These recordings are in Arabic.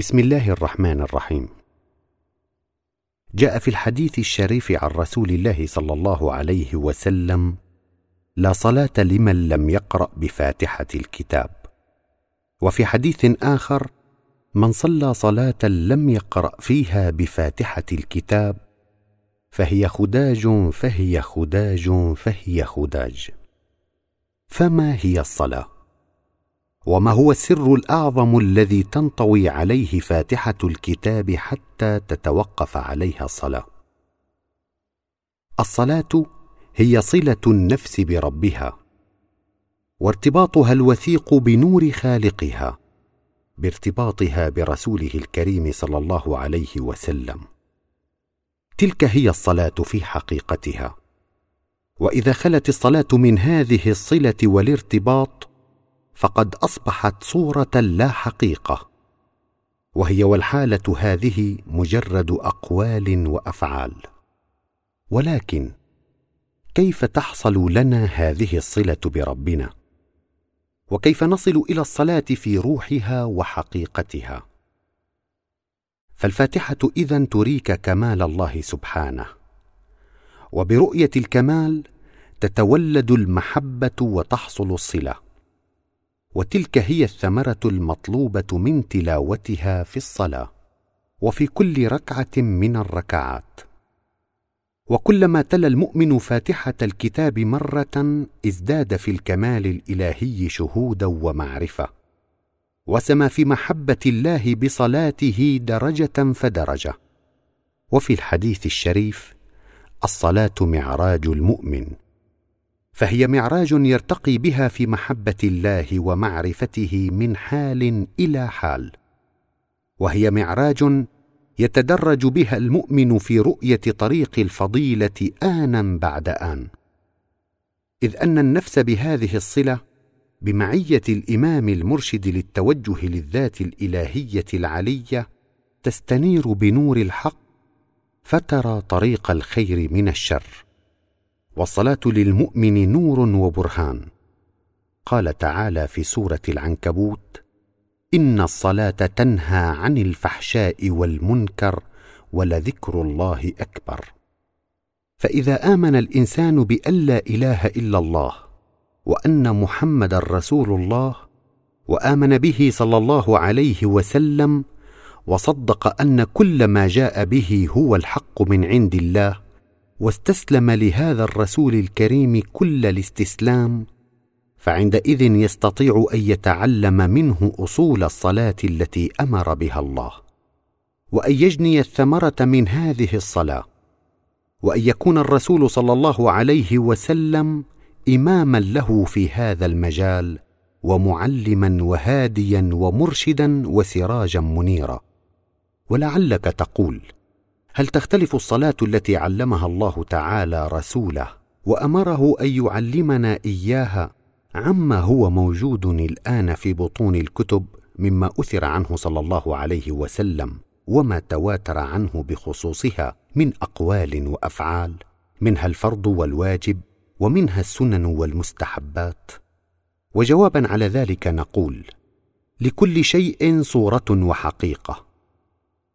بسم الله الرحمن الرحيم. جاء في الحديث الشريف عن رسول الله صلى الله عليه وسلم لا صلاة لمن لم يقرأ بفاتحة الكتاب. وفي حديث آخر من صلى صلاة لم يقرأ فيها بفاتحة الكتاب فهي خداج فهي خداج فهي خداج. فما هي الصلاة؟ وما هو السر الأعظم الذي تنطوي عليه فاتحة الكتاب حتى تتوقف عليها الصلاة؟ الصلاة هي صلة النفس بربها وارتباطها الوثيق بنور خالقها بارتباطها برسوله الكريم صلى الله عليه وسلم. تلك هي الصلاة في حقيقتها وإذا خلت الصلاة من هذه الصلة والارتباط فقد أصبحت صورة لا حقيقة. وهي والحالة هذه مجرد أقوال وأفعال. ولكن كيف تحصل لنا هذه الصلة بربنا؟ وكيف نصل إلى الصلاة في روحها وحقيقتها؟ فالفاتحة اذن تريك كمال الله سبحانه. وبرؤية الكمال تتولد المحبة وتحصل الصلة. وتلك هي الثمرة المطلوبة من تلاوتها في الصلاة وفي كل ركعة من الركعات. وكلما تلا المؤمن فاتحة الكتاب مرة ازداد في الكمال الإلهي شهودا ومعرفة. وسما في محبة الله بصلاته درجة فدرجة. وفي الحديث الشريف الصلاة معراج المؤمن. فهي معراج يرتقي بها في محبة الله ومعرفته من حال إلى حال. وهي معراج يتدرج بها المؤمن في رؤية طريق الفضيلة أنا بعد آن. إذ أن النفس بهذه الصلة بمعية الإمام المرشد للتوجه للذات الإلهية العلية تستنير بنور الحق فترى طريق الخير من الشر. والصلاة للمؤمن نور وبرهان. قال تعالى في سورة العنكبوت إن الصلاة تنهى عن الفحشاء والمنكر ولذكر الله أكبر. فإذا آمن الإنسان بأن لا إله إلا الله وأن محمدا رسول الله وآمن به صلى الله عليه وسلم وصدق أن كل ما جاء به هو الحق من عند الله واستسلم لهذا الرسول الكريم كل الاستسلام فعندئذ يستطيع أن يتعلم منه أصول الصلاة التي أمر بها الله وأن يجني الثمرة من هذه الصلاة وأن يكون الرسول صلى الله عليه وسلم إماما له في هذا المجال ومعلما وهاديا ومرشدا وسراجا منيرا. ولعلك تقول هل تختلف الصلاة التي علمها الله تعالى رسوله وأمره أن يعلمنا إياها عما هو موجود الآن في بطون الكتب مما أثر عنه صلى الله عليه وسلم وما تواتر عنه بخصوصها من أقوال وأفعال؟ منها الفرض والواجب ومنها السنن والمستحبات. وجوابا على ذلك نقول لكل شيء صورة وحقيقة.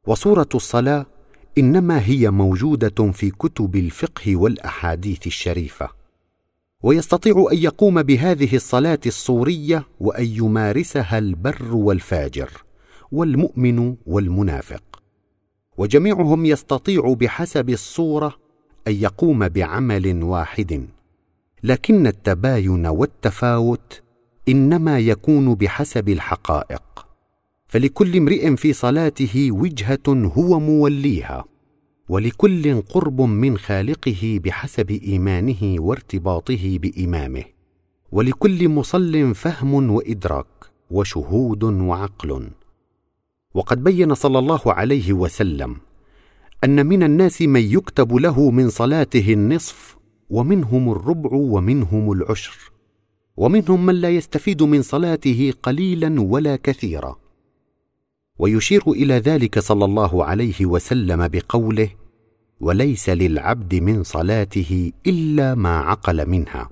وصورة الصلاة إنما هي موجودة في كتب الفقه والأحاديث الشريفة ويستطيع أن يقوم بهذه الصلاة الصورية وأن يمارسها البر والفاجر والمؤمن والمنافق. وجميعهم يستطيع بحسب الصورة أن يقوم بعمل واحد لكن التباين والتفاوت إنما يكون بحسب الحقائق. فلكل امرئ في صلاته وجهة هو موليها ولكل قرب من خالقه بحسب إيمانه وارتباطه بإمامه ولكل مصل فهم وإدراك وشهود وعقل. وقد بين صلى الله عليه وسلم أن من الناس من يكتب له من صلاته النصف ومنهم الربع ومنهم العشر ومنهم من لا يستفيد من صلاته قليلا ولا كثيرا. ويشير إلى ذلك صلى الله عليه وسلم بقوله وليس للعبد من صلاته إلا ما عقل منها.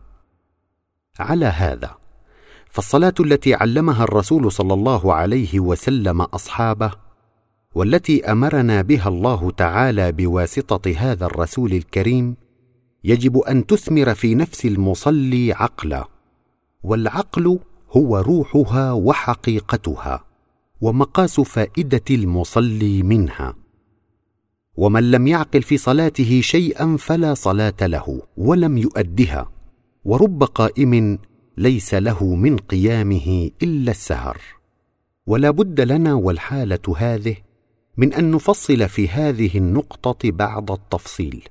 على هذا فالصلاة التي علمها الرسول صلى الله عليه وسلم أصحابه والتي أمرنا بها الله تعالى بواسطة هذا الرسول الكريم يجب أن تثمر في نفس المصلي عقلا والعقل هو روحها وحقيقتها. ومقاس فائدة المصلي منها. ومن لم يعقل في صلاته شيئا فلا صلاة له ولم يؤدها. ورب قائم ليس له من قيامه إلا السهر. ولا بد لنا والحالة هذه من أن نفصل في هذه النقطة بعض التفصيل.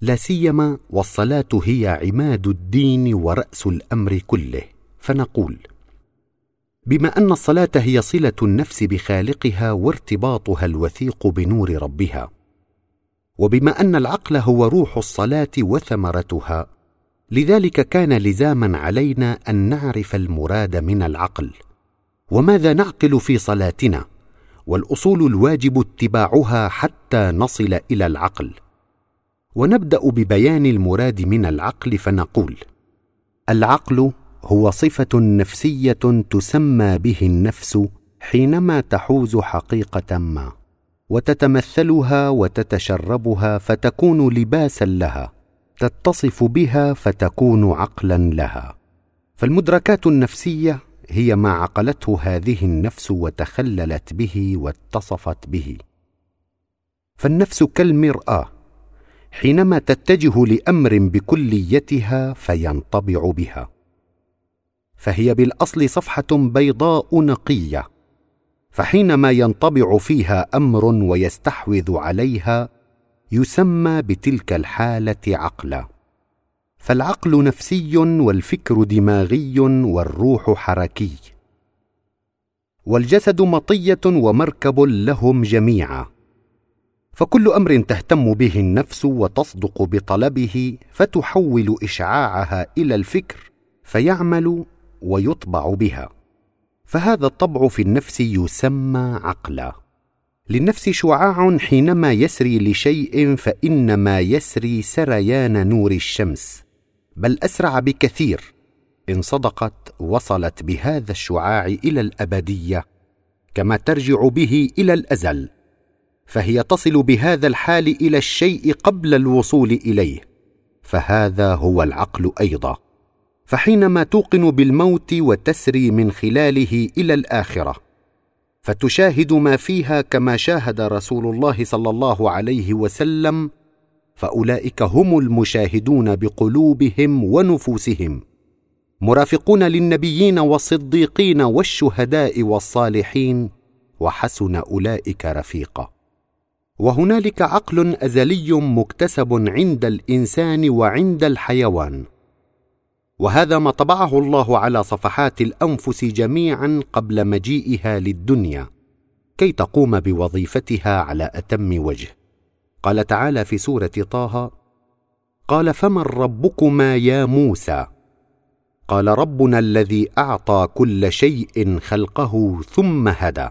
لا سيما والصلاة هي عماد الدين ورأس الأمر كله. فنقول بما أن الصلاة هي صلة النفس بخالقها وارتباطها الوثيق بنور ربها. وبما أن العقل هو روح الصلاة وثمرتها لذلك كان لزاما علينا أن نعرف المراد من العقل. وماذا نعقل في صلاتنا؟ والأصول الواجب اتباعها حتى نصل إلى العقل. ونبدأ ببيان المراد من العقل فنقول العقل هو صفة نفسية تسمى به النفس حينما تحوز حقيقة ما وتتمثلها وتتشربها فتكون لباسا لها تتصف بها فتكون عقلا لها. فالمدركات النفسية هي ما عقلته هذه النفس وتخللت به واتصفت به. فالنفس كالمرآة حينما تتجه لأمر بكليتها فينطبع بها. فهي بالأصل صفحة بيضاء نقية فحينما ينطبع فيها أمر ويستحوذ عليها يسمى بتلك الحالة عقلا. فالعقل نفسي والفكر دماغي والروح حركي. والجسد مطية ومركب لهم جميعا. فكل أمر تهتم به النفس وتصدق بطلبه فتحول إشعاعها إلى الفكر فيعمل ويطبع بها. فهذا الطبع في النفس يسمى عقلا. للنفس شعاع حينما يسري لشيء فإنما يسري سريان نور الشمس بل أسرع بكثير. إن صدقت وصلت بهذا الشعاع إلى الأبدية كما ترجع به إلى الأزل. فهي تصل بهذا الحال إلى الشيء قبل الوصول إليه. فهذا هو العقل أيضا. فحينما توقن بالموت وتسري من خلاله إلى الآخرة فتشاهد ما فيها كما شاهد رسول الله صلى الله عليه وسلم فأولئك هم المشاهدون بقلوبهم ونفوسهم. مرافقون للنبيين والصديقين والشهداء والصالحين وحسن أولئك رفيقا. وهنالك عقل أزلي مكتسب عند الإنسان وعند الحيوان. وهذا ما طبعه الله على صفحات الأنفس جميعا قبل مجيئها للدنيا كي تقوم بوظيفتها على أتم وجه. قال تعالى في سورة طه قال فمن ربكما يا موسى؟ قال ربنا الذي أعطى كل شيء خلقه ثم هدى.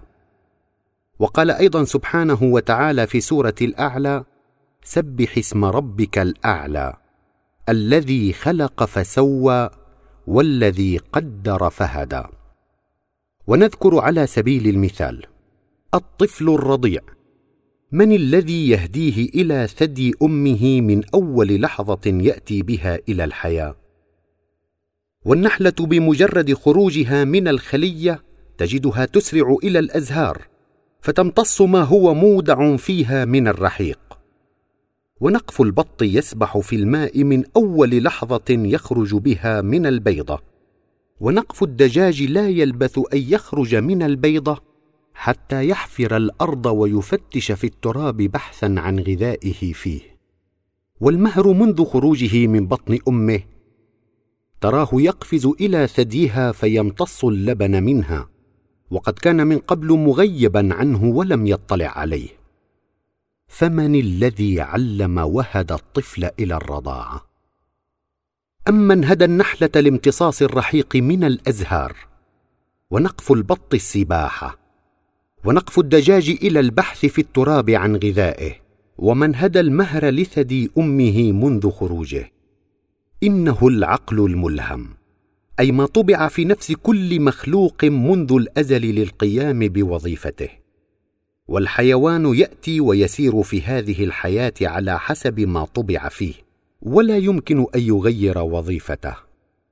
وقال أيضا سبحانه وتعالى في سورة الأعلى سبح اسم ربك الأعلى. الذي خلق فسوى والذي قدر فهدى. ونذكر على سبيل المثال الطفل الرضيع. من الذي يهديه إلى ثدي أمه من أول لحظة يأتي بها إلى الحياة؟ والنحلة بمجرد خروجها من الخلية تجدها تسرع إلى الأزهار فتمتص ما هو مودع فيها من الرحيق. ونقف البط يسبح في الماء من أول لحظة يخرج بها من البيضة. ونقف الدجاج لا يلبث أن يخرج من البيضة حتى يحفر الأرض ويفتش في التراب بحثا عن غذائه فيه. والمهر منذ خروجه من بطن أمه تراه يقفز إلى ثديها فيمتص اللبن منها وقد كان من قبل مغيبا عنه ولم يطلع عليه. فمن الذي علم وهد الطفل إلى الرضاعة؟ امن هدى النحلة لامتصاص الرحيق من الأزهار؟ ونقف البط السباحة؟ ونقف الدجاج إلى البحث في التراب عن غذائه؟ ومن هدى المهر لثدي أمه منذ خروجه؟ إنه العقل الملهم أي ما طبع في نفس كل مخلوق منذ الأزل للقيام بوظيفته. والحيوان يأتي ويسير في هذه الحياة على حسب ما طبع فيه ولا يمكن أن يغير وظيفته.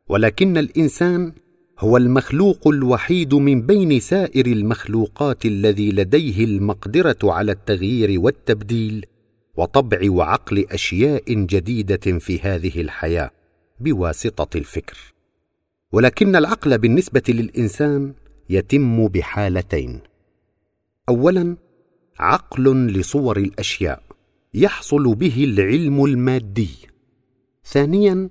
ولكن الإنسان هو المخلوق الوحيد من بين سائر المخلوقات الذي لديه المقدرة على التغيير والتبديل وطبع وعقل أشياء جديدة في هذه الحياة بواسطة الفكر. ولكن العقل بالنسبة للإنسان يتم بحالتين. اولا عقل لصور الأشياء يحصل به العلم المادي. ثانيا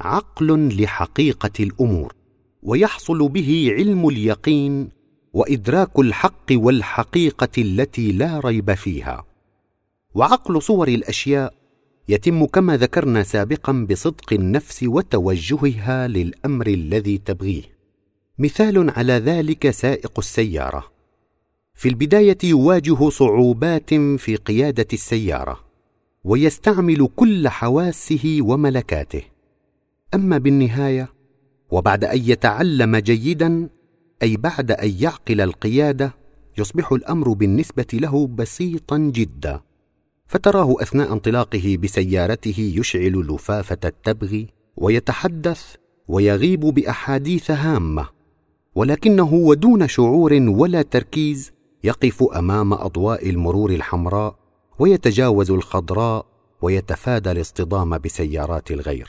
عقل لحقيقة الأمور ويحصل به علم اليقين وإدراك الحق والحقيقة التي لا ريب فيها. وعقل صور الأشياء يتم كما ذكرنا سابقا بصدق النفس وتوجهها للأمر الذي تبغيه. مثال على ذلك سائق السيارة. في البداية يواجه صعوبات في قيادة السيارة ويستعمل كل حواسه وملكاته. أما بالنهاية وبعد أن يتعلم جيدا أي بعد أن يعقل القيادة يصبح الأمر بالنسبة له بسيطا جدا. فتراه أثناء انطلاقه بسيارته يشعل لفافة التبغ ويتحدث ويغيب بأحاديث هامة. ولكنه ودون شعور ولا تركيز يقف أمام أضواء المرور الحمراء ويتجاوز الخضراء ويتفادى الاصطدام بسيارات الغير.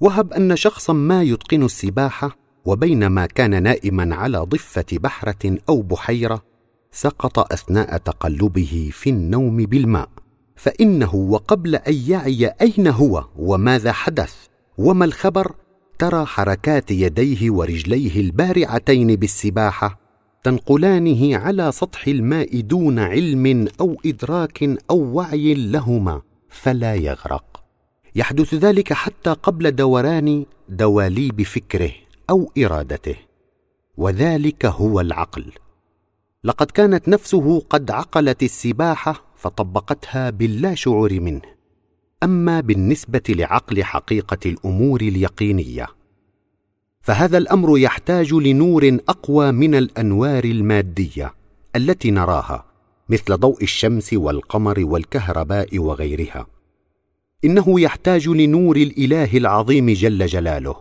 وهب أن شخصا ما يتقن السباحة وبينما كان نائما على ضفة بحرة أو بحيرة سقط أثناء تقلبه في النوم بالماء. فإنه وقبل أن يعي أين هو وماذا حدث وما الخبر ترى حركات يديه ورجليه البارعتين بالسباحة تنقلانه على سطح الماء دون علم أو إدراك أو وعي لهما فلا يغرق. يحدث ذلك حتى قبل دوران دواليب فكره أو إرادته. وذلك هو العقل. لقد كانت نفسه قد عقلت السباحة فطبقتها باللا شعور منه. أما بالنسبة لعقل حقيقة الأمور اليقينية فهذا الأمر يحتاج لنور أقوى من الأنوار المادية التي نراها مثل ضوء الشمس والقمر والكهرباء وغيرها. إنه يحتاج لنور الإله العظيم جل جلاله.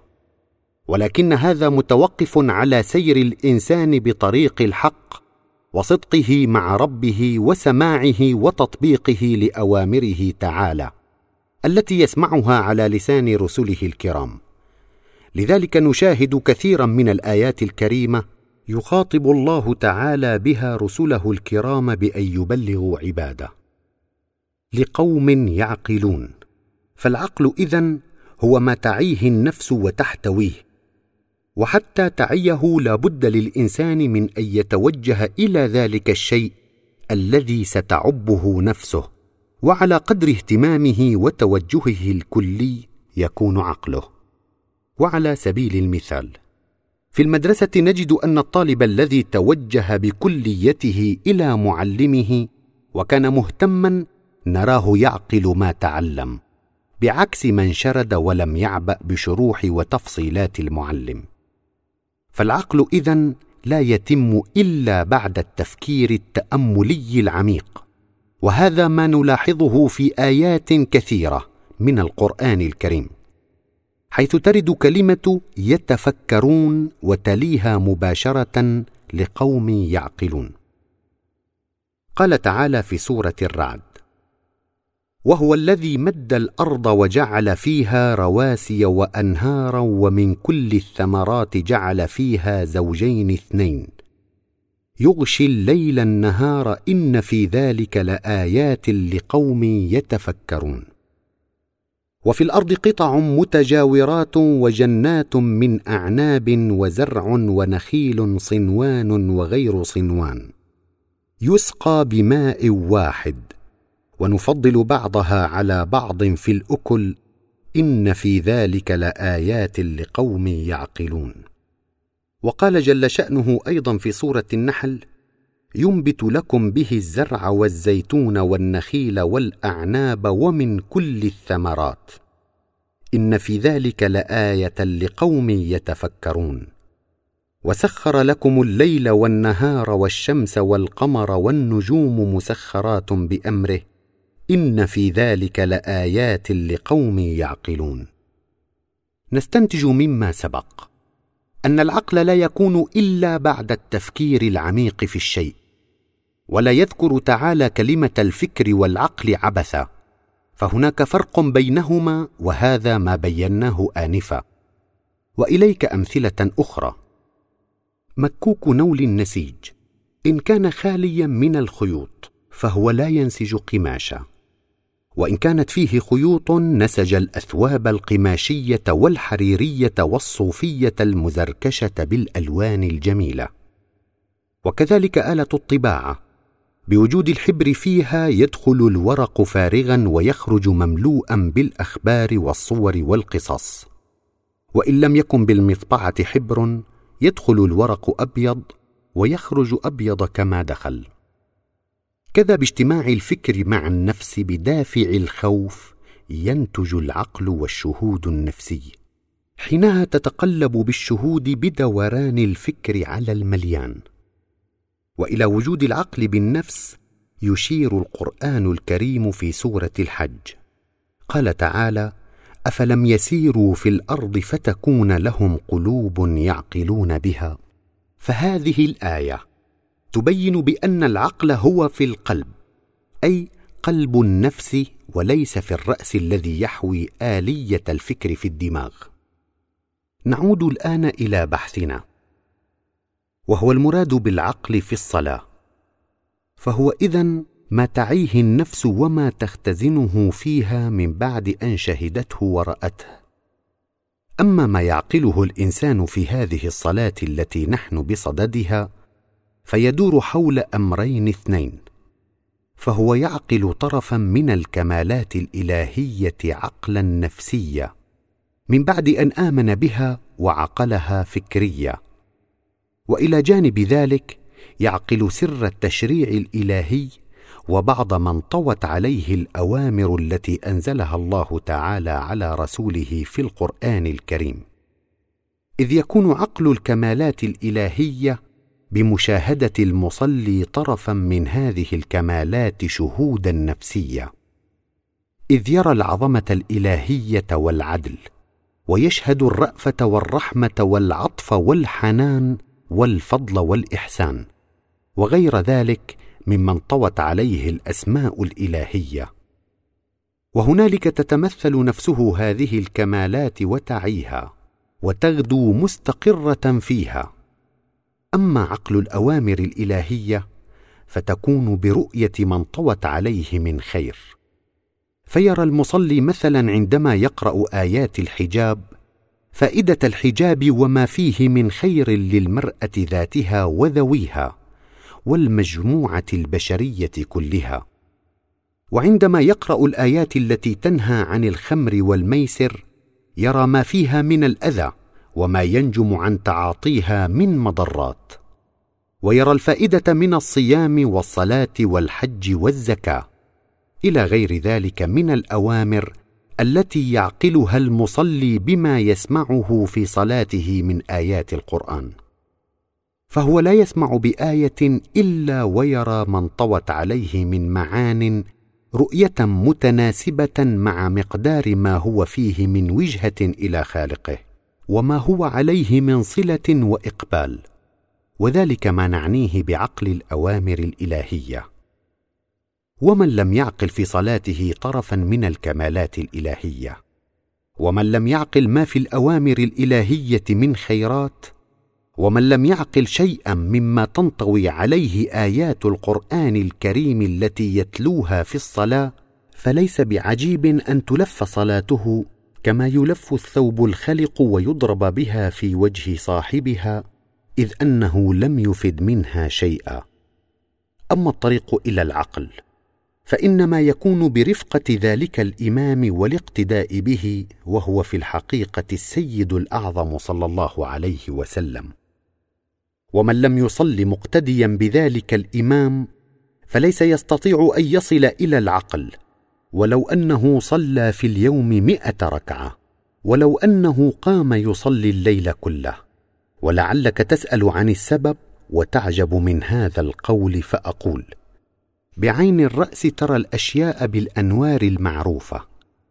ولكن هذا متوقف على سير الإنسان بطريق الحق وصدقه مع ربه وسماعه وتطبيقه لأوامره تعالى التي يسمعها على لسان رسله الكرام. لذلك نشاهد كثيرا من الآيات الكريمة يخاطب الله تعالى بها رسله الكرام بأن يبلغوا عباده. لقوم يعقلون. فالعقل إذن هو ما تعيه النفس وتحتويه. وحتى تعيه لا بد للإنسان من أن يتوجه إلى ذلك الشيء الذي ستعبه نفسه. وعلى قدر اهتمامه وتوجهه الكلي يكون عقله. وعلى سبيل المثال في المدرسة نجد أن الطالب الذي توجه بكليته إلى معلمه وكان مهتما نراه يعقل ما تعلم بعكس من شرد ولم يعبأ بشروح وتفصيلات المعلم. فالعقل اذن لا يتم إلا بعد التفكير التأملي العميق وهذا ما نلاحظه في آيات كثيرة من القرآن الكريم. حيث ترد كلمة يتفكرون وتليها مباشرة لقوم يعقلون. قال تعالى في سورة الرعد وهو الذي مد الأرض وجعل فيها رواسي وأنهارا ومن كل الثمرات جعل فيها زوجين اثنين. يغشي الليل النهار إن في ذلك لآيات لقوم يتفكرون. وفي الأرض قطع متجاورات وجنات من أعناب وزرع ونخيل صنوان وغير صنوان. يسقى بماء واحد. ونفضل بعضها على بعض في الأكل. إن في ذلك لآيات لقوم يعقلون. وقال جل شأنه أيضا في سورة النحل ينبت لكم به الزرع والزيتون والنخيل والأعناب ومن كل الثمرات. إن في ذلك لآية لقوم يتفكرون. وسخر لكم الليل والنهار والشمس والقمر والنجوم مسخرات بأمره. إن في ذلك لآيات لقوم يعقلون. نستنتج مما سبق أن العقل لا يكون إلا بعد التفكير العميق في الشيء. ولا يذكر تعالى كلمة الفكر والعقل عبثا. فهناك فرق بينهما وهذا ما بيناه آنفا. وإليك أمثلة أخرى. مكوك نول النسيج. إن كان خاليا من الخيوط فهو لا ينسج قماشا. وإن كانت فيه خيوط نسج الأثواب القماشية والحريرية والصوفية المزركشة بالألوان الجميلة. وكذلك آلة الطباعة. بوجود الحبر فيها يدخل الورق فارغا ويخرج مملوءا بالأخبار والصور والقصص. وإن لم يكن بالمطبعة حبر يدخل الورق أبيض ويخرج أبيض كما دخل. كذا باجتماع الفكر مع النفس بدافع الخوف ينتج العقل والشهود النفسي. حينها تتقلب بالشهود بدوران الفكر على المليان. وإلى وجود العقل بالنفس يشير القرآن الكريم في سورة الحج. قال تعالى أفلم يسيروا في الأرض فتكون لهم قلوب يعقلون بها. فهذه الآية تبين بأن العقل هو في القلب أي قلب النفس وليس في الرأس الذي يحوي آلية الفكر في الدماغ. نعود الآن إلى بحثنا. وهو المراد بالعقل في الصلاة. فهو إذن ما تعيه النفس وما تختزنه فيها من بعد أن شهدته ورأته. أما ما يعقله الإنسان في هذه الصلاة التي نحن بصددها فيدور حول أمرين اثنين. فهو يعقل طرفا من الكمالات الإلهية عقلا نفسيا من بعد أن آمن بها وعقلها فكريا وإلى جانب ذلك يعقل سر التشريع الإلهي وبعض ما انطوت عليه الأوامر التي أنزلها الله تعالى على رسوله في القرآن الكريم. إذ يكون عقل الكمالات الإلهية بمشاهدة المصلي طرفا من هذه الكمالات شهودا نفسية. إذ يرى العظمة الإلهية والعدل ويشهد الرأفة والرحمة والعطف والحنان والفضل والإحسان وغير ذلك ممن طوت عليه الأسماء الإلهية. وهنالك تتمثل نفسه هذه الكمالات وتعيها وتغدو مستقرة فيها. أما عقل الأوامر الإلهية فتكون برؤية من طوت عليه من خير. فيرى المصلي مثلا عندما يقرأ آيات الحجاب فائدة الحجاب وما فيه من خير للمرأة ذاتها وذويها والمجموعة البشرية كلها. وعندما يقرأ الآيات التي تنهى عن الخمر والميسر يرى ما فيها من الأذى وما ينجم عن تعاطيها من مضرات. ويرى الفائدة من الصيام والصلاة والحج والزكاة. إلى غير ذلك من الأوامر التي يعقلها المصلي بما يسمعه في صلاته من آيات القرآن. فهو لا يسمع بآية إلا ويرى ما انطوت عليه من معان رؤية متناسبة مع مقدار ما هو فيه من وجهة إلى خالقه وما هو عليه من صلة وإقبال. وذلك ما نعنيه بعقل الأوامر الإلهية. ومن لم يعقل في صلاته طرفا من الكمالات الإلهية ومن لم يعقل ما في الأوامر الإلهية من خيرات ومن لم يعقل شيئا مما تنطوي عليه آيات القرآن الكريم التي يتلوها في الصلاة فليس بعجيب أن تلف صلاته كما يلف الثوب الخلق ويضرب بها في وجه صاحبها إذ أنه لم يفد منها شيئا. أما الطريق إلى العقل فإنما يكون برفقة ذلك الإمام والاقتداء به وهو في الحقيقة السيد الأعظم صلى الله عليه وسلم. ومن لم يصل مقتديا بذلك الإمام فليس يستطيع أن يصل إلى العقل. ولو أنه صلى في اليوم مائه ركعة ولو أنه قام يصلي الليل كله. ولعلك تسأل عن السبب وتعجب من هذا القول فأقول بعين الرأس ترى الأشياء بالأنوار المعروفة.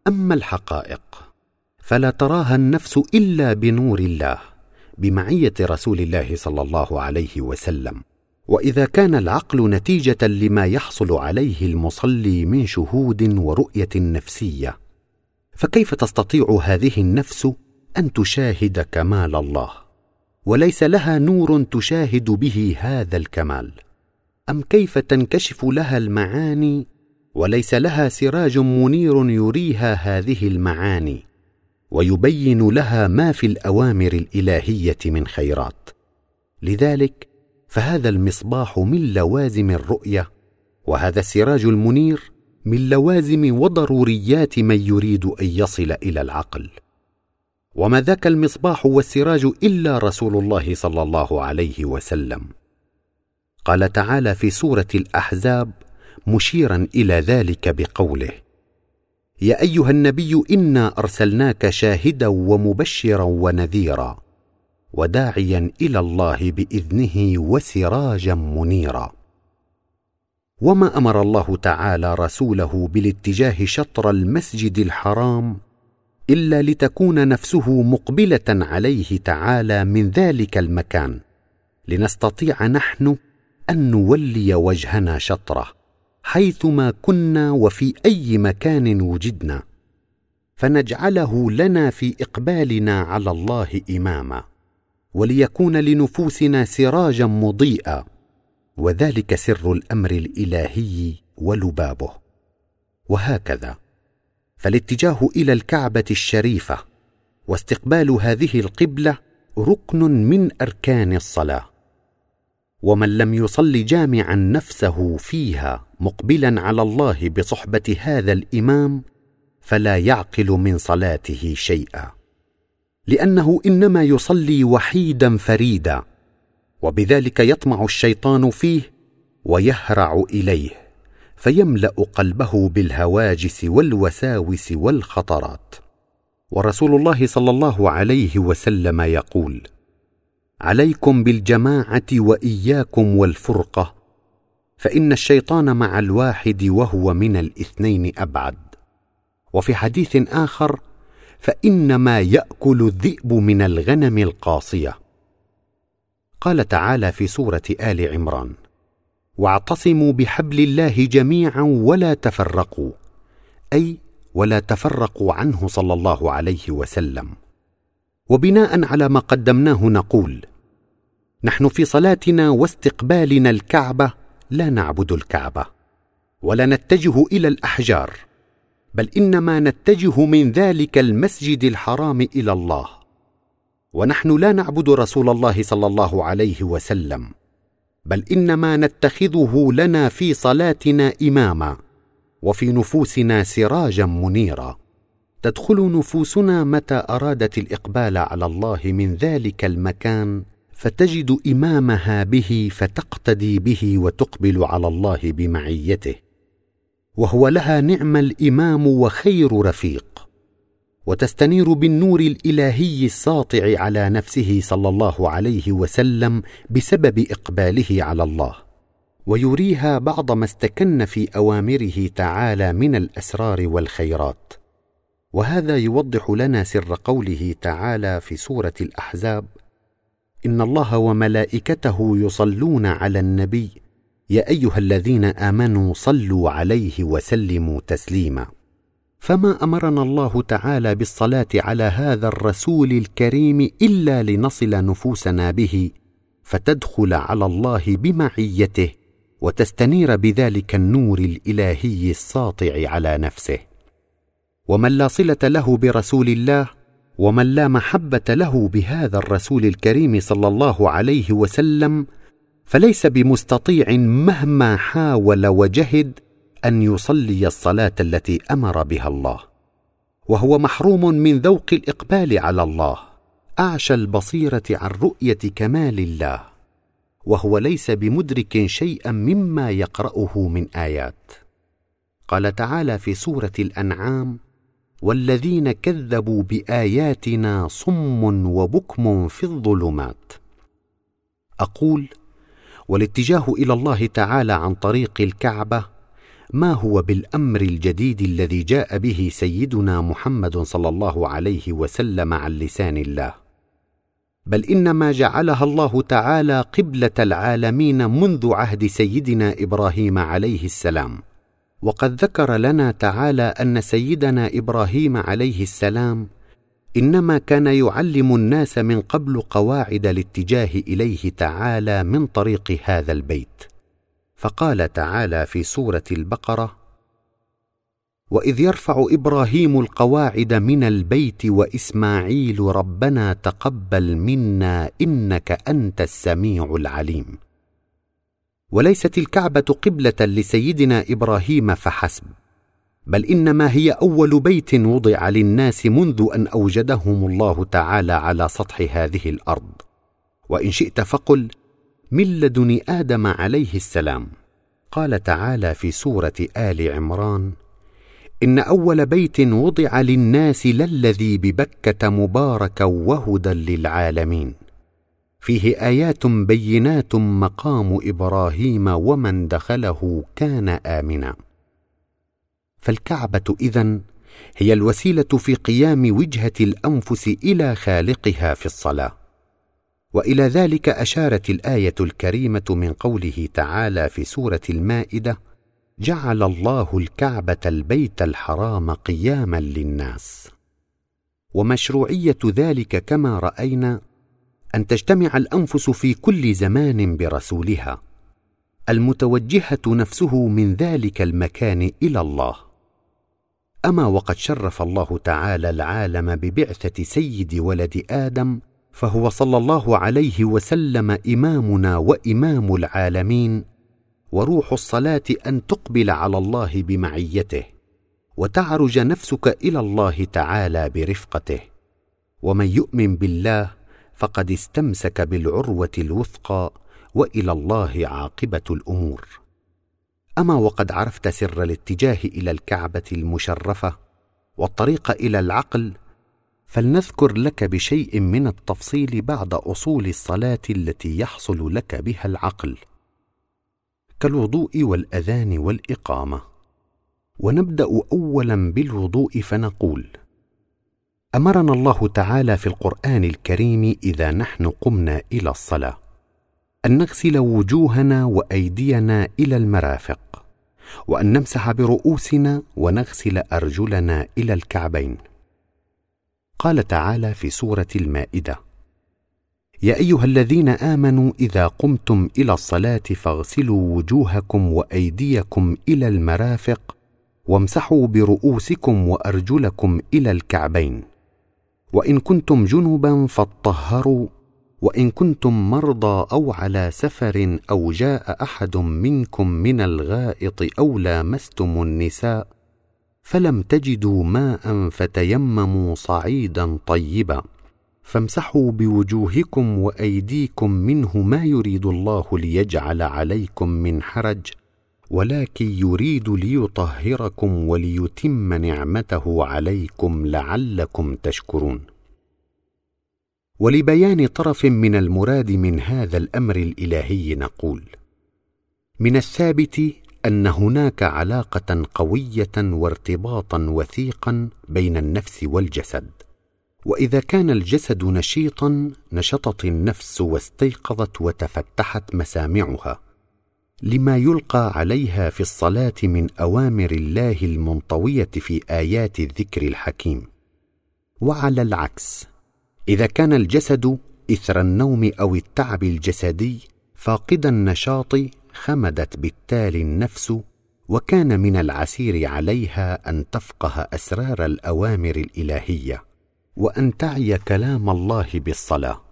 أما الحقائق فلا تراها النفس إلا بنور الله بمعية رسول الله صلى الله عليه وسلم. وإذا كان العقل نتيجة لما يحصل عليه المصلي من شهود ورؤية نفسية فكيف تستطيع هذه النفس أن تشاهد كمال الله؟ وليس لها نور تشاهد به هذا الكمال. أم كيف تنكشف لها المعاني وليس لها سراج منير يريها هذه المعاني ويبين لها ما في الأوامر الإلهية من خيرات؟ لذلك فهذا المصباح من لوازم الرؤية وهذا السراج المنير من لوازم وضروريات من يريد أن يصل إلى العقل. وما ذاك المصباح والسراج إلا رسول الله صلى الله عليه وسلم. قال تعالى في سورة الأحزاب مشيرا إلى ذلك بقوله يا أيها النبي إنا أرسلناك شاهدا ومبشرا ونذيرا وداعيا إلى الله بإذنه وسراجا منيرا. وما أمر الله تعالى رسوله بالاتجاه شطر المسجد الحرام إلا لتكون نفسه مقبلة عليه تعالى من ذلك المكان لنستطيع نحن أن نولي وجهنا شطره حيثما كنا وفي أي مكان وجدنا فنجعله لنا في إقبالنا على الله إماما وليكون لنفوسنا سراجا مضيئا وذلك سر الأمر الإلهي ولبابه. وهكذا فالاتجاه إلى الكعبة الشريفة واستقبال هذه القبلة ركن من أركان الصلاة. ومن لم يصل جامعا نفسه فيها مقبلا على الله بصحبة هذا الإمام فلا يعقل من صلاته شيئا. لأنه إنما يصلي وحيدا فريدا وبذلك يطمع الشيطان فيه ويهرع إليه فيملأ قلبه بالهواجس والوساوس والخطرات. ورسول الله صلى الله عليه وسلم يقول عليكم بالجماعة وإياكم والفرقة فإن الشيطان مع الواحد وهو من الاثنين أبعد. وفي حديث آخر فإنما يأكل الذئب من الغنم القاصية. قال تعالى في سورة آل عمران واعتصموا بحبل الله جميعا ولا تفرقوا أي ولا تفرقوا عنه صلى الله عليه وسلم. وبناء على ما قدمناه نقول نحن في صلاتنا واستقبالنا الكعبة لا نعبد الكعبة ولا نتجه إلى الأحجار بل إنما نتجه من ذلك المسجد الحرام إلى الله. ونحن لا نعبد رسول الله صلى الله عليه وسلم بل إنما نتخذه لنا في صلاتنا إماما وفي نفوسنا سراجا منيرا. تدخل نفوسنا متى أرادت الإقبال على الله من ذلك المكان فتجد إمامها به فتقتدي به وتقبل على الله بمعيته. وهو لها نعم الإمام وخير رفيق. وتستنير بالنور الإلهي الساطع على نفسه صلى الله عليه وسلم بسبب إقباله على الله. ويريها بعض ما استكن في أوامره تعالى من الأسرار والخيرات. وهذا يوضح لنا سر قوله تعالى في سورة الأحزاب إن الله وملائكته يصلون على النبي يا أيها الذين آمنوا صلوا عليه وسلموا تسليما. فما أمرنا الله تعالى بالصلاة على هذا الرسول الكريم إلا لنصل نفوسنا به فتدخل على الله بمعيته وتستنير بذلك النور الإلهي الساطع على نفسه. ومن لا صلة له برسول الله ومن لا محبة له بهذا الرسول الكريم صلى الله عليه وسلم فليس بمستطيع مهما حاول وجهد أن يصلي الصلاة التي أمر بها الله. وهو محروم من ذوق الإقبال على الله. أعشى البصيرة عن رؤية كمال الله. وهو ليس بمدرك شيئا مما يقرأه من آيات. قال تعالى في سورة الأنعام والذين كذبوا بآياتنا صم وبكم في الظلمات. أقول والاتجاه إلى الله تعالى عن طريق الكعبة ما هو بالأمر الجديد الذي جاء به سيدنا محمد صلى الله عليه وسلم عن لسان الله. بل إنما جعلها الله تعالى قبلة العالمين منذ عهد سيدنا إبراهيم عليه السلام. وقد ذكر لنا تعالى أن سيدنا إبراهيم عليه السلام إنما كان يعلم الناس من قبل قواعد الاتجاه إليه تعالى من طريق هذا البيت. فقال تعالى في سورة البقرة وإذ يرفع إبراهيم القواعد من البيت وإسماعيل ربنا تقبل منا إنك أنت السميع العليم. وليست الكعبة قبلة لسيدنا إبراهيم فحسب بل إنما هي أول بيت وضع للناس منذ أن أوجدهم الله تعالى على سطح هذه الأرض. وإن شئت فقل من لدن آدم عليه السلام؟ قال تعالى في سورة آل عمران إن أول بيت وضع للناس للذي ببكة مباركا وهدى للعالمين. فيه آيات بينات مقام إبراهيم ومن دخله كان آمنا. فالكعبة إذن هي الوسيلة في قيام وجهة الأنفس إلى خالقها في الصلاة. وإلى ذلك أشارت الآية الكريمة من قوله تعالى في سورة المائدة جعل الله الكعبة البيت الحرام قياما للناس. ومشروعية ذلك كما رأينا أن تجتمع الأنفس في كل زمان برسولها. المتوجهة نفسه من ذلك المكان إلى الله. أما وقد شرف الله تعالى العالم ببعثة سيد ولد آدم فهو صلى الله عليه وسلم إمامنا وإمام العالمين وروح الصلاة أن تقبل على الله بمعيته وتعرج نفسك إلى الله تعالى برفقته. ومن يؤمن بالله فقد استمسك بالعروة الوثقى وإلى الله عاقبة الأمور. أما وقد عرفت سر الاتجاه إلى الكعبة المشرفة والطريق إلى العقل فلنذكر لك بشيء من التفصيل بعد أصول الصلاة التي يحصل لك بها العقل. كالوضوء والأذان والإقامة. ونبدأ اولا بالوضوء فنقول أمرنا الله تعالى في القرآن الكريم إذا نحن قمنا إلى الصلاة. أن نغسل وجوهنا وأيدينا إلى المرافق وأن نمسح برؤوسنا ونغسل أرجلنا إلى الكعبين. قال تعالى في سورة المائدة يا أيها الذين آمنوا إذا قمتم إلى الصلاة فاغسلوا وجوهكم وأيديكم إلى المرافق وامسحوا برؤوسكم وأرجلكم إلى الكعبين. وإن كنتم جنبا فاطهروا وإن كنتم مرضى أو على سفر أو جاء أحد منكم من الغائط أو لامستم النساء فلم تجدوا ماء فتيمموا صعيدا طيبا. فامسحوا بوجوهكم وأيديكم منه ما يريد الله ليجعل عليكم من حرج. ولكن يريد ليطهركم وليتم نعمته عليكم لعلكم تشكرون. ولبيان طرف من المراد من هذا الأمر الإلهي نقول من الثابت أن هناك علاقة قوية وارتباطا وثيقا بين النفس والجسد وإذا كان الجسد نشيطا نشطت النفس واستيقظت وتفتحت مسامعها. لما يلقى عليها في الصلاة من أوامر الله المنطوية في آيات الذكر الحكيم. وعلى العكس إذا كان الجسد إثر النوم أو التعب الجسدي فاقد النشاط خمدت بالتالي النفس وكان من العسير عليها أن تفقه أسرار الأوامر الإلهية وأن تعي كلام الله بالصلاة.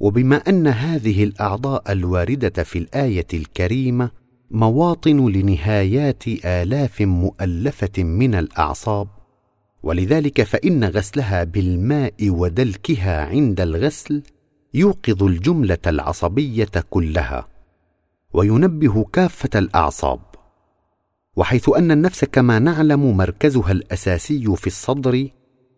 وبما أن هذه الأعضاء الواردة في الآية الكريمة مواطن لنهايات آلاف مؤلفة من الأعصاب ولذلك فإن غسلها بالماء ودلكها عند الغسل يوقظ الجملة العصبية كلها وينبه كافة الأعصاب وحيث أن النفس كما نعلم مركزها الأساسي في الصدر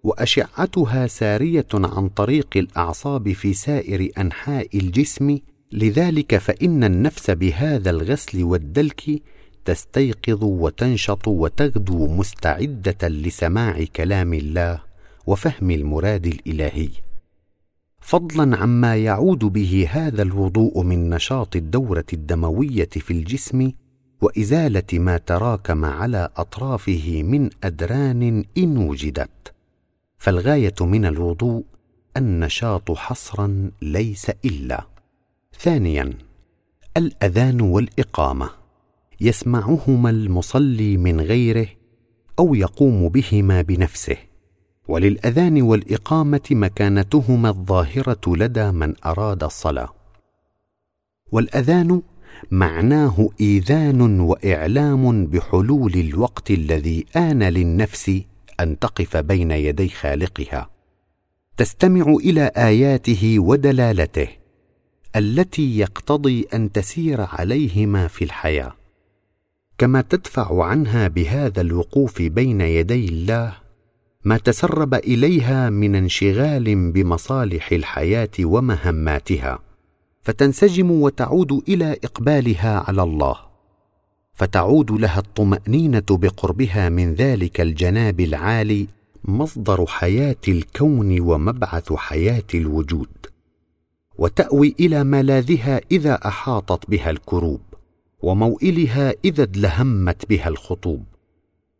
وأشعتها سارية عن طريق الأعصاب في سائر أنحاء الجسم لذلك فإن النفس بهذا الغسل والدلك تستيقظ وتنشط وتغدو مستعدة لسماع كلام الله وفهم المراد الإلهي. فضلا عما يعود به هذا الوضوء من نشاط الدورة الدموية في الجسم وإزالة ما تراكم على أطرافه من أدران إن وجدت. فالغاية من الوضوء النشاط حصرا ليس إلا. ثانيا الأذان والإقامة. يسمعهما المصلي من غيره أو يقوم بهما بنفسه. وللأذان والإقامة مكانتهما الظاهرة لدى من أراد الصلاة. والأذان معناه إيذان وإعلام بحلول الوقت الذي آن للنفس أن تقف بين يدي خالقها. تستمع إلى آياته ودلالته التي يقتضي أن تسير عليهما في الحياة. كما تدفع عنها بهذا الوقوف بين يدي الله ما تسرب إليها من انشغال بمصالح الحياة ومهماتها فتنسجم وتعود إلى إقبالها على الله. فتعود لها الطمأنينة بقربها من ذلك الجناب العالي مصدر حياة الكون ومبعث حياة الوجود وتأوي إلى ملاذها إذا أحاطت بها الكروب وموئلها إذا ادلهمت بها الخطوب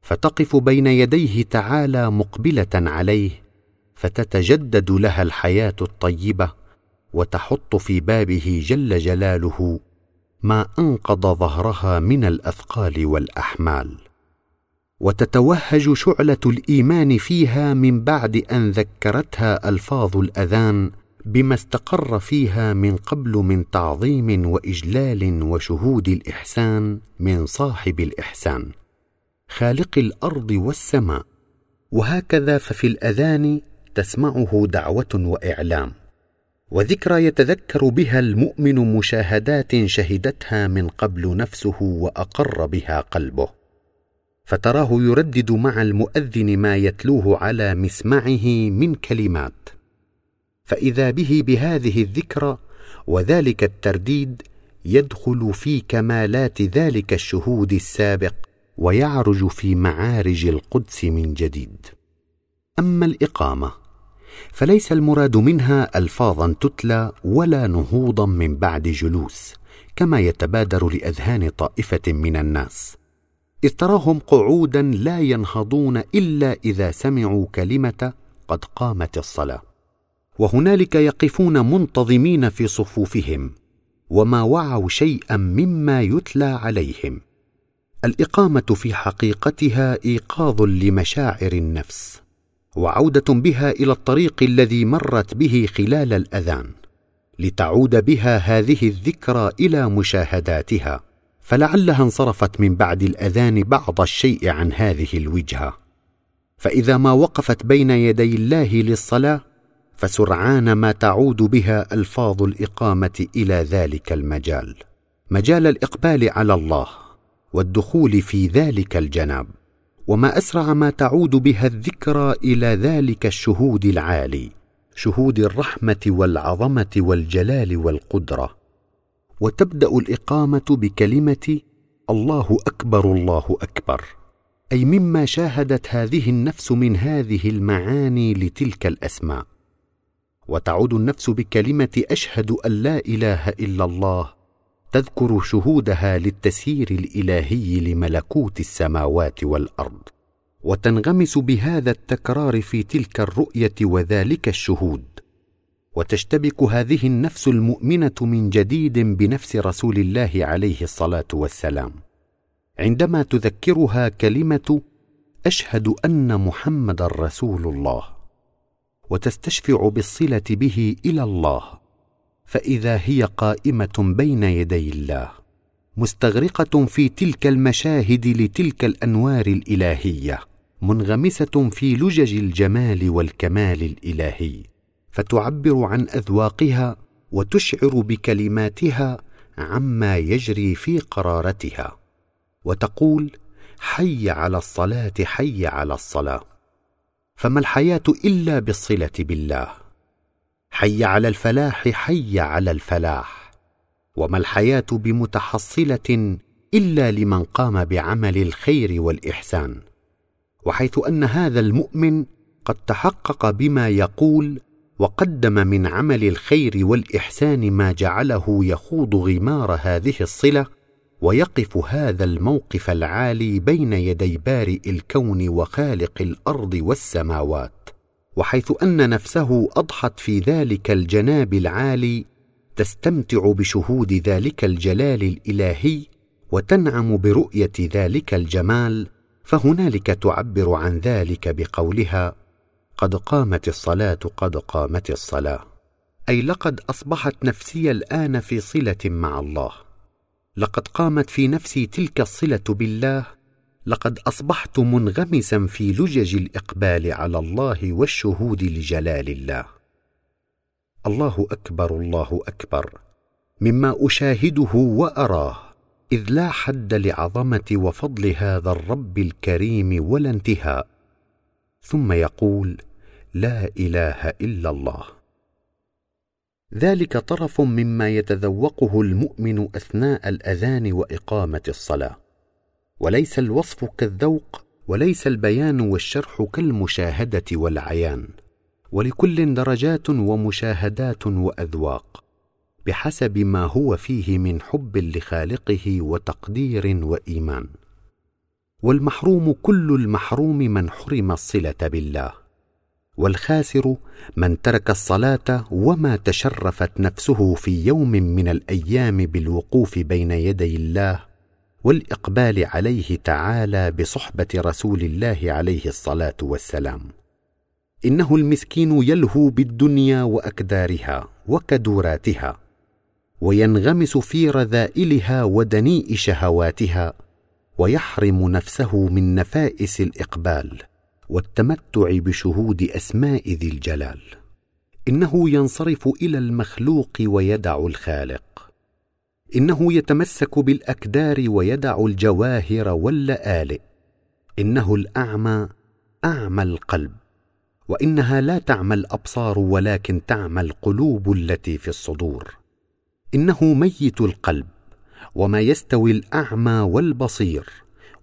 فتقف بين يديه تعالى مقبلة عليه فتتجدد لها الحياة الطيبة وتحط في بابه جل جلاله ما أنقض ظهرها من الأثقال والأحمال. وتتوهج شعلة الإيمان فيها من بعد أن ذكرتها ألفاظ الأذان بما استقر فيها من قبل من تعظيم وإجلال وشهود الإحسان من صاحب الإحسان. خالق الأرض والسماء. وهكذا ففي الأذان تسمعه دعوة وإعلام. وذكرى يتذكر بها المؤمن مشاهدات شهدتها من قبل نفسه وأقر بها قلبه. فتراه يردد مع المؤذن ما يتلوه على مسمعه من كلمات. فإذا به بهذه الذكرى وذلك الترديد يدخل في كمالات ذلك الشهود السابق ويعرج في معارج القدس من جديد. أما الإقامة فليس المراد منها الفاظا تتلى ولا نهوضا من بعد جلوس كما يتبادر لأذهان طائفة من الناس. إذ تراهم قعودا لا ينهضون إلا إذا سمعوا كلمة قد قامت الصلاة. وهنالك يقفون منتظمين في صفوفهم وما وعوا شيئا مما يتلى عليهم. الإقامة في حقيقتها إيقاظ لمشاعر النفس. وعودة بها إلى الطريق الذي مرت به خلال الأذان لتعود بها هذه الذكرى إلى مشاهداتها فلعلها انصرفت من بعد الأذان بعض الشيء عن هذه الوجهة. فإذا ما وقفت بين يدي الله للصلاة فسرعان ما تعود بها ألفاظ الإقامة إلى ذلك المجال مجال الإقبال على الله والدخول في ذلك الجناب. وما أسرع ما تعود بها الذكرى إلى ذلك الشهود العالي شهود الرحمة والعظمة والجلال والقدرة. وتبدأ الإقامة بكلمة الله أكبر الله أكبر أي مما شاهدت هذه النفس من هذه المعاني لتلك الأسماء. وتعود النفس بكلمة أشهد أن لا إله إلا الله تذكر شهودها للتسيير الإلهي لملكوت السماوات والأرض وتنغمس بهذا التكرار في تلك الرؤية وذلك الشهود. وتشتبك هذه النفس المؤمنة من جديد بنفس رسول الله عليه الصلاة والسلام. عندما تذكرها كلمة أشهد أن محمدا رسول الله وتستشفع بالصلة به إلى الله. فإذا هي قائمة بين يدي الله مستغرقة في تلك المشاهد لتلك الأنوار الإلهية منغمسة في لجج الجمال والكمال الإلهي فتعبر عن أذواقها وتشعر بكلماتها عما يجري في قرارتها وتقول حي على الصلاة حي على الصلاة فما الحياة إلا بالصلة بالله. حي على الفلاح حي على الفلاح. وما الحياة بمتحصلة إلا لمن قام بعمل الخير والإحسان. وحيث أن هذا المؤمن قد تحقق بما يقول وقدم من عمل الخير والإحسان ما جعله يخوض غمار هذه الصلة ويقف هذا الموقف العالي بين يدي بارئ الكون وخالق الأرض والسماوات. وحيث أن نفسه أضحت في ذلك الجناب العالي تستمتع بشهود ذلك الجلال الإلهي وتنعم برؤية ذلك الجمال فهنالك تعبر عن ذلك بقولها قد قامت الصلاة قد قامت الصلاة. أي لقد أصبحت نفسي الآن في صلة مع الله. لقد قامت في نفسي تلك الصلة بالله لقد أصبحت منغمسا في لجج الإقبال على الله والشهود لجلال الله. الله أكبر الله أكبر. مما أشاهده وأراه إذ لا حد لعظمة وفضل هذا الرب الكريم ولا انتهاء. ثم يقول لا إله إلا الله. ذلك طرف مما يتذوقه المؤمن أثناء الأذان وإقامة الصلاة. وليس الوصف كالذوق وليس البيان والشرح كالمشاهدة والعيان. ولكل درجات ومشاهدات وأذواق بحسب ما هو فيه من حب لخالقه وتقدير وإيمان. والمحروم كل المحروم من حرم الصلة بالله والخاسر من ترك الصلاة وما تشرفت نفسه في يوم من الأيام بالوقوف بين يدي الله والإقبال عليه تعالى بصحبة رسول الله عليه الصلاة والسلام. إنه المسكين يلهو بالدنيا وأكدارها وكدوراتها وينغمس في رذائلها ودنيء شهواتها ويحرم نفسه من نفائس الإقبال والتمتع بشهود أسماء ذي الجلال. إنه ينصرف إلى المخلوق ويدع الخالق. إنه يتمسك بالأكدار ويدع الجواهر واللآلئ. إنه الأعمى أعمى القلب. وإنها لا تعمى الأبصار ولكن تعمى القلوب التي في الصدور. إنه ميت القلب وما يستوي الأعمى والبصير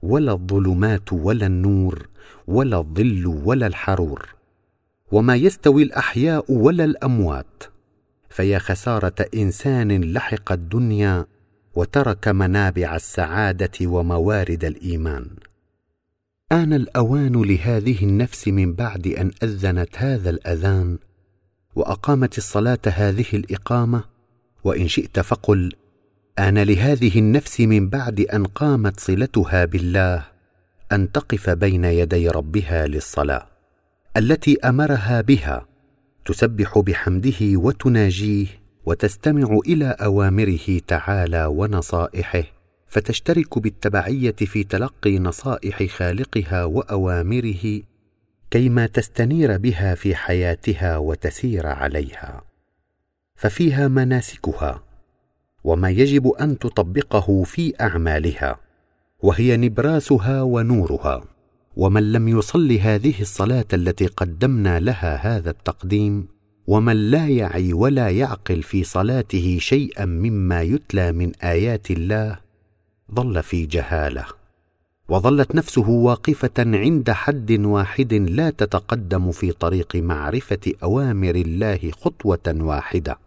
ولا الظلمات ولا النور ولا الظل ولا الحرور. وما يستوي الأحياء ولا الأموات فيا خسارة إنسان لحق الدنيا وترك منابع السعادة وموارد الإيمان. آن الأوان لهذه النفس من بعد أن أذنت هذا الأذان وأقامت الصلاة هذه الإقامة وإن شئت فقل آن لهذه النفس من بعد أن قامت صلتها بالله أن تقف بين يدي ربها للصلاة التي أمرها بها تسبح بحمده وتناجيه وتستمع إلى أوامره تعالى ونصائحه فتشترك بالتبعية في تلقي نصائح خالقها وأوامره كيما تستنير بها في حياتها وتسير عليها. ففيها مناسكها وما يجب أن تطبقه في أعمالها وهي نبراسها ونورها. ومن لم يصل هذه الصلاة التي قدمنا لها هذا التقديم ومن لا يعي ولا يعقل في صلاته شيئا مما يتلى من آيات الله ظل في جهالة. وظلت نفسه واقفة عند حد واحد لا تتقدم في طريق معرفة أوامر الله خطوة واحدة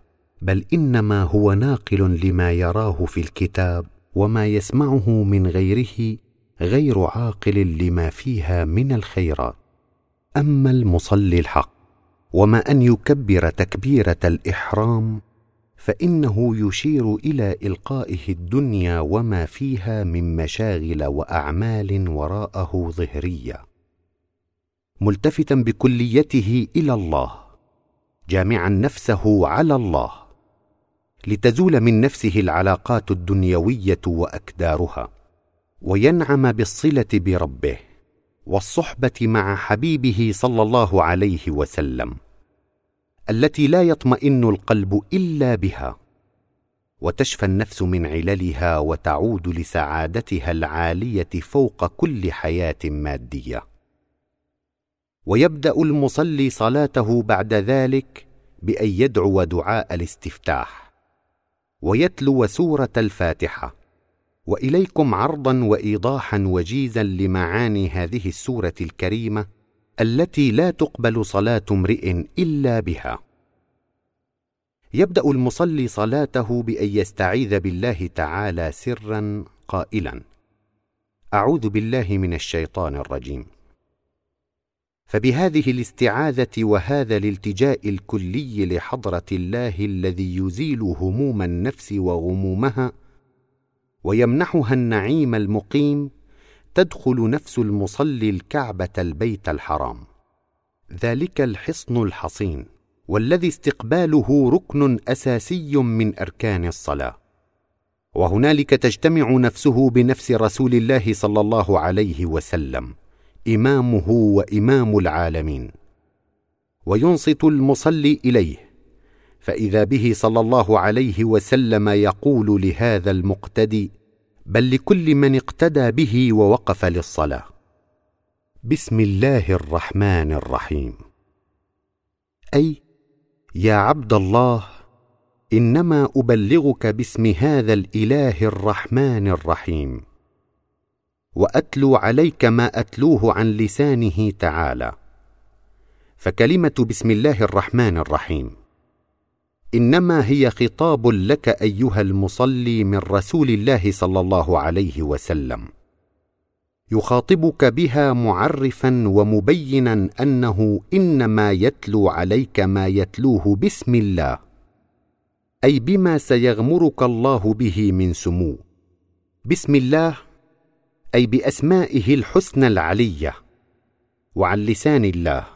بل إنما هو ناقل لما يراه في الكتاب وما يسمعه من غيره غير عاقل لما فيها من الخيرات. أما المصلي الحق وما أن يكبر تكبيرة الإحرام فإنه يشير إلى إلقائه الدنيا وما فيها من مشاغل وأعمال وراءه ظهرية. ملتفتا بكليته إلى الله جامعا نفسه على الله لتزول من نفسه العلاقات الدنيوية وأكدارها. وينعم بالصلة بربه والصحبة مع حبيبه صلى الله عليه وسلم التي لا يطمئن القلب إلا بها وتشفى النفس من عللها وتعود لسعادتها العالية فوق كل حياة مادية. ويبدأ المصلي صلاته بعد ذلك بأن يدعو دعاء الاستفتاح ويتلو سورة الفاتحة. وإليكم عرضا وايضاحا وجيزا لمعاني هذه السورة الكريمة التي لا تقبل صلاة امرئ إلا بها. يبدأ المصلي صلاته بأن يستعيذ بالله تعالى سرا قائلا أعوذ بالله من الشيطان الرجيم. فبهذه الاستعاذة وهذا الالتجاء الكلي لحضرة الله الذي يزيل هموم النفس وغمومها ويمنحها النعيم المقيم تدخل نفس المصلي الكعبة البيت الحرام. ذلك الحصن الحصين والذي استقباله ركن أساسي من أركان الصلاة. وهنالك تجتمع نفسه بنفس رسول الله صلى الله عليه وسلم إمامه وإمام العالمين. وينصت المصلي إليه فإذا به صلى الله عليه وسلم يقول لهذا المقتدي بل لكل من اقتدى به ووقف للصلاة. بسم الله الرحمن الرحيم. أي يا عبد الله إنما أبلغك باسم هذا الإله الرحمن الرحيم. وأتلو عليك ما أتلوه عن لسانه تعالى. فكلمة بسم الله الرحمن الرحيم. إنما هي خطاب لك أيها المصلي من رسول الله صلى الله عليه وسلم. يخاطبك بها معرفا ومبينا أنه إنما يتلو عليك ما يتلوه بسم الله أي بما سيغمرك الله به من سمو. بسم الله أي بأسمائه الحسنى العلية وعن لسان الله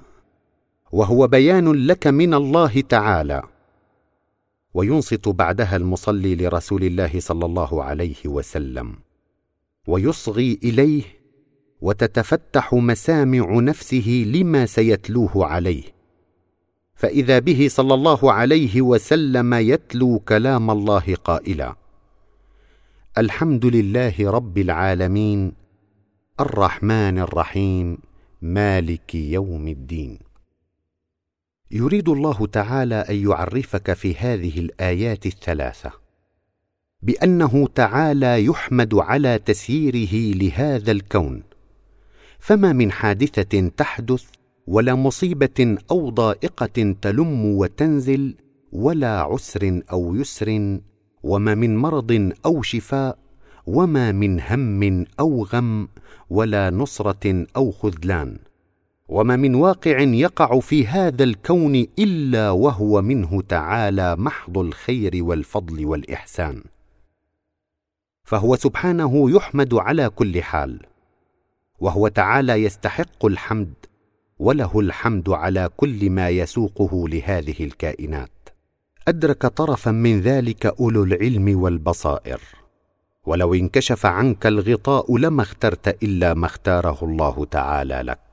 وهو بيان لك من الله تعالى. وينصت بعدها المصلي لرسول الله صلى الله عليه وسلم. ويصغي إليه وتتفتح مسامع نفسه لما سيتلوه عليه. فإذا به صلى الله عليه وسلم يتلو كلام الله قائلا الحمد لله رب العالمين الرحمن الرحيم مالك يوم الدين. يريد الله تعالى أن يعرفك في هذه الآيات الثلاثة. بأنه تعالى يحمد على تسييره لهذا الكون. فما من حادثة تحدث ولا مصيبة أو ضائقة تلم وتنزل ولا عسر أو يسر وما من مرض أو شفاء وما من هم أو غم ولا نصرة أو خذلان. وما من واقع يقع في هذا الكون إلا وهو منه تعالى محض الخير والفضل والإحسان. فهو سبحانه يحمد على كل حال وهو تعالى يستحق الحمد وله الحمد على كل ما يسوقه لهذه الكائنات. أدرك طرفا من ذلك أولو العلم والبصائر. ولو انكشف عنك الغطاء لما اخترت إلا ما اختاره الله تعالى لك.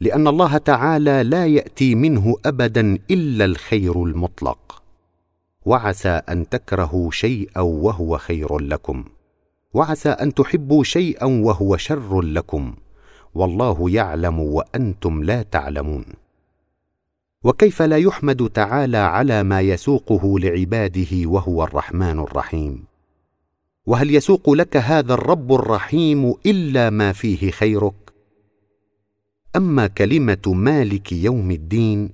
لأن الله تعالى لا يأتي منه أبدا إلا الخير المطلق. وعسى أن تكرهوا شيئا وهو خير لكم. وعسى أن تحبوا شيئا وهو شر لكم. والله يعلم وأنتم لا تعلمون. وكيف لا يحمد تعالى على ما يسوقه لعباده وهو الرحمن الرحيم؟ وهل يسوق لك هذا الرب الرحيم إلا ما فيه خيرك؟ أما كلمة مالك يوم الدين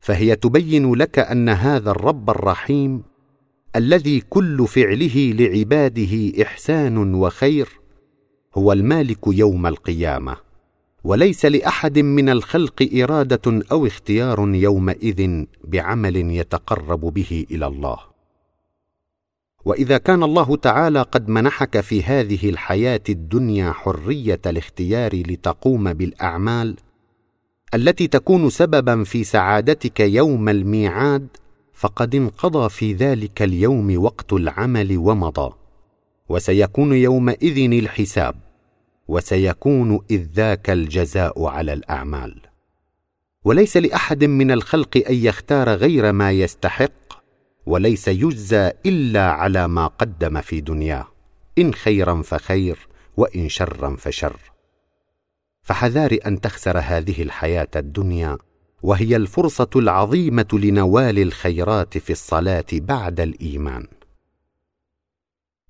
فهي تبين لك أن هذا الرب الرحيم الذي كل فعله لعباده إحسان وخير هو المالك يوم القيامة وليس لأحد من الخلق إرادة أو اختيار يومئذ بعمل يتقرب به إلى الله. وإذا كان الله تعالى قد منحك في هذه الحياة الدنيا حرية الاختيار لتقوم بالأعمال التي تكون سببا في سعادتك يوم الميعاد فقد انقضى في ذلك اليوم وقت العمل ومضى. وسيكون يومئذ الحساب وسيكون إذ ذاك الجزاء على الأعمال. وليس لأحد من الخلق أن يختار غير ما يستحق وليس يجزى إلا على ما قدم في دنياه. إن خيرا فخير وإن شرا فشر. فحذار أن تخسر هذه الحياة الدنيا وهي الفرصة العظيمة لنوال الخيرات في الصلاة بعد الإيمان.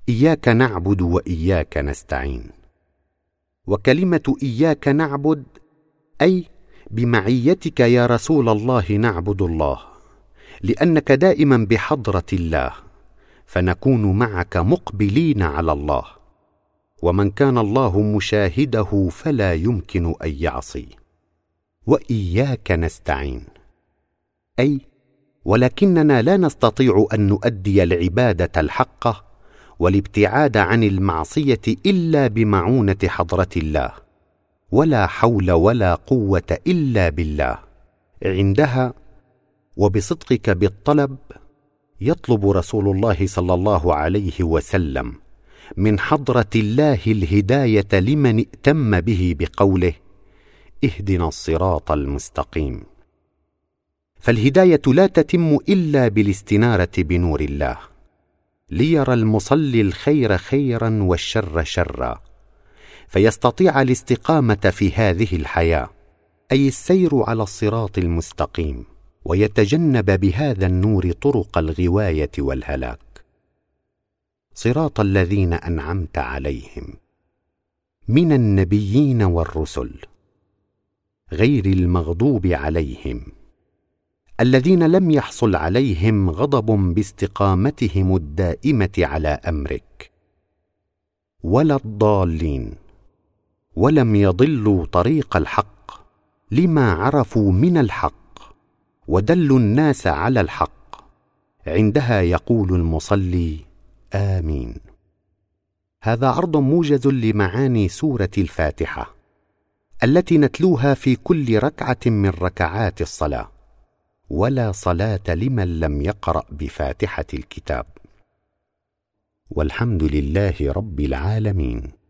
إياك نعبد وإياك نستعين. وكلمة إياك نعبد أي بمعيتك يا رسول الله نعبد الله. لأنك دائما بحضرة الله فنكون معك مقبلين على الله. ومن كان الله مشاهده فلا يمكن أن يعصي. وإياك نستعين. أي ولكننا لا نستطيع أن نؤدي العبادة الحقه والابتعاد عن المعصية إلا بمعونة حضرة الله ولا حول ولا قوة إلا بالله. عندها وبصدقك بالطلب يطلب رسول الله صلى الله عليه وسلم من حضرة الله الهداية لمن ائتم به بقوله اهدنا الصراط المستقيم. فالهداية لا تتم إلا بالاستنارة بنور الله ليرى المصلي الخير خيرا والشر شرا فيستطيع الاستقامة في هذه الحياة أي السير على الصراط المستقيم. ويتجنب بهذا النور طرق الغواية والهلاك. صراط الذين أنعمت عليهم. من النبيين والرسل. غير المغضوب عليهم. الذين لم يحصل عليهم غضب باستقامتهم الدائمة على أمرك. ولا الضالين. ولم يضلوا طريق الحق لما عرفوا من الحق. ودلوا الناس على الحق. عندها يقول المصلي آمين. هذا عرض موجز لمعاني سورة الفاتحة التي نتلوها في كل ركعة من ركعات الصلاة. ولا صلاة لمن لم يقرأ بفاتحة الكتاب. والحمد لله رب العالمين.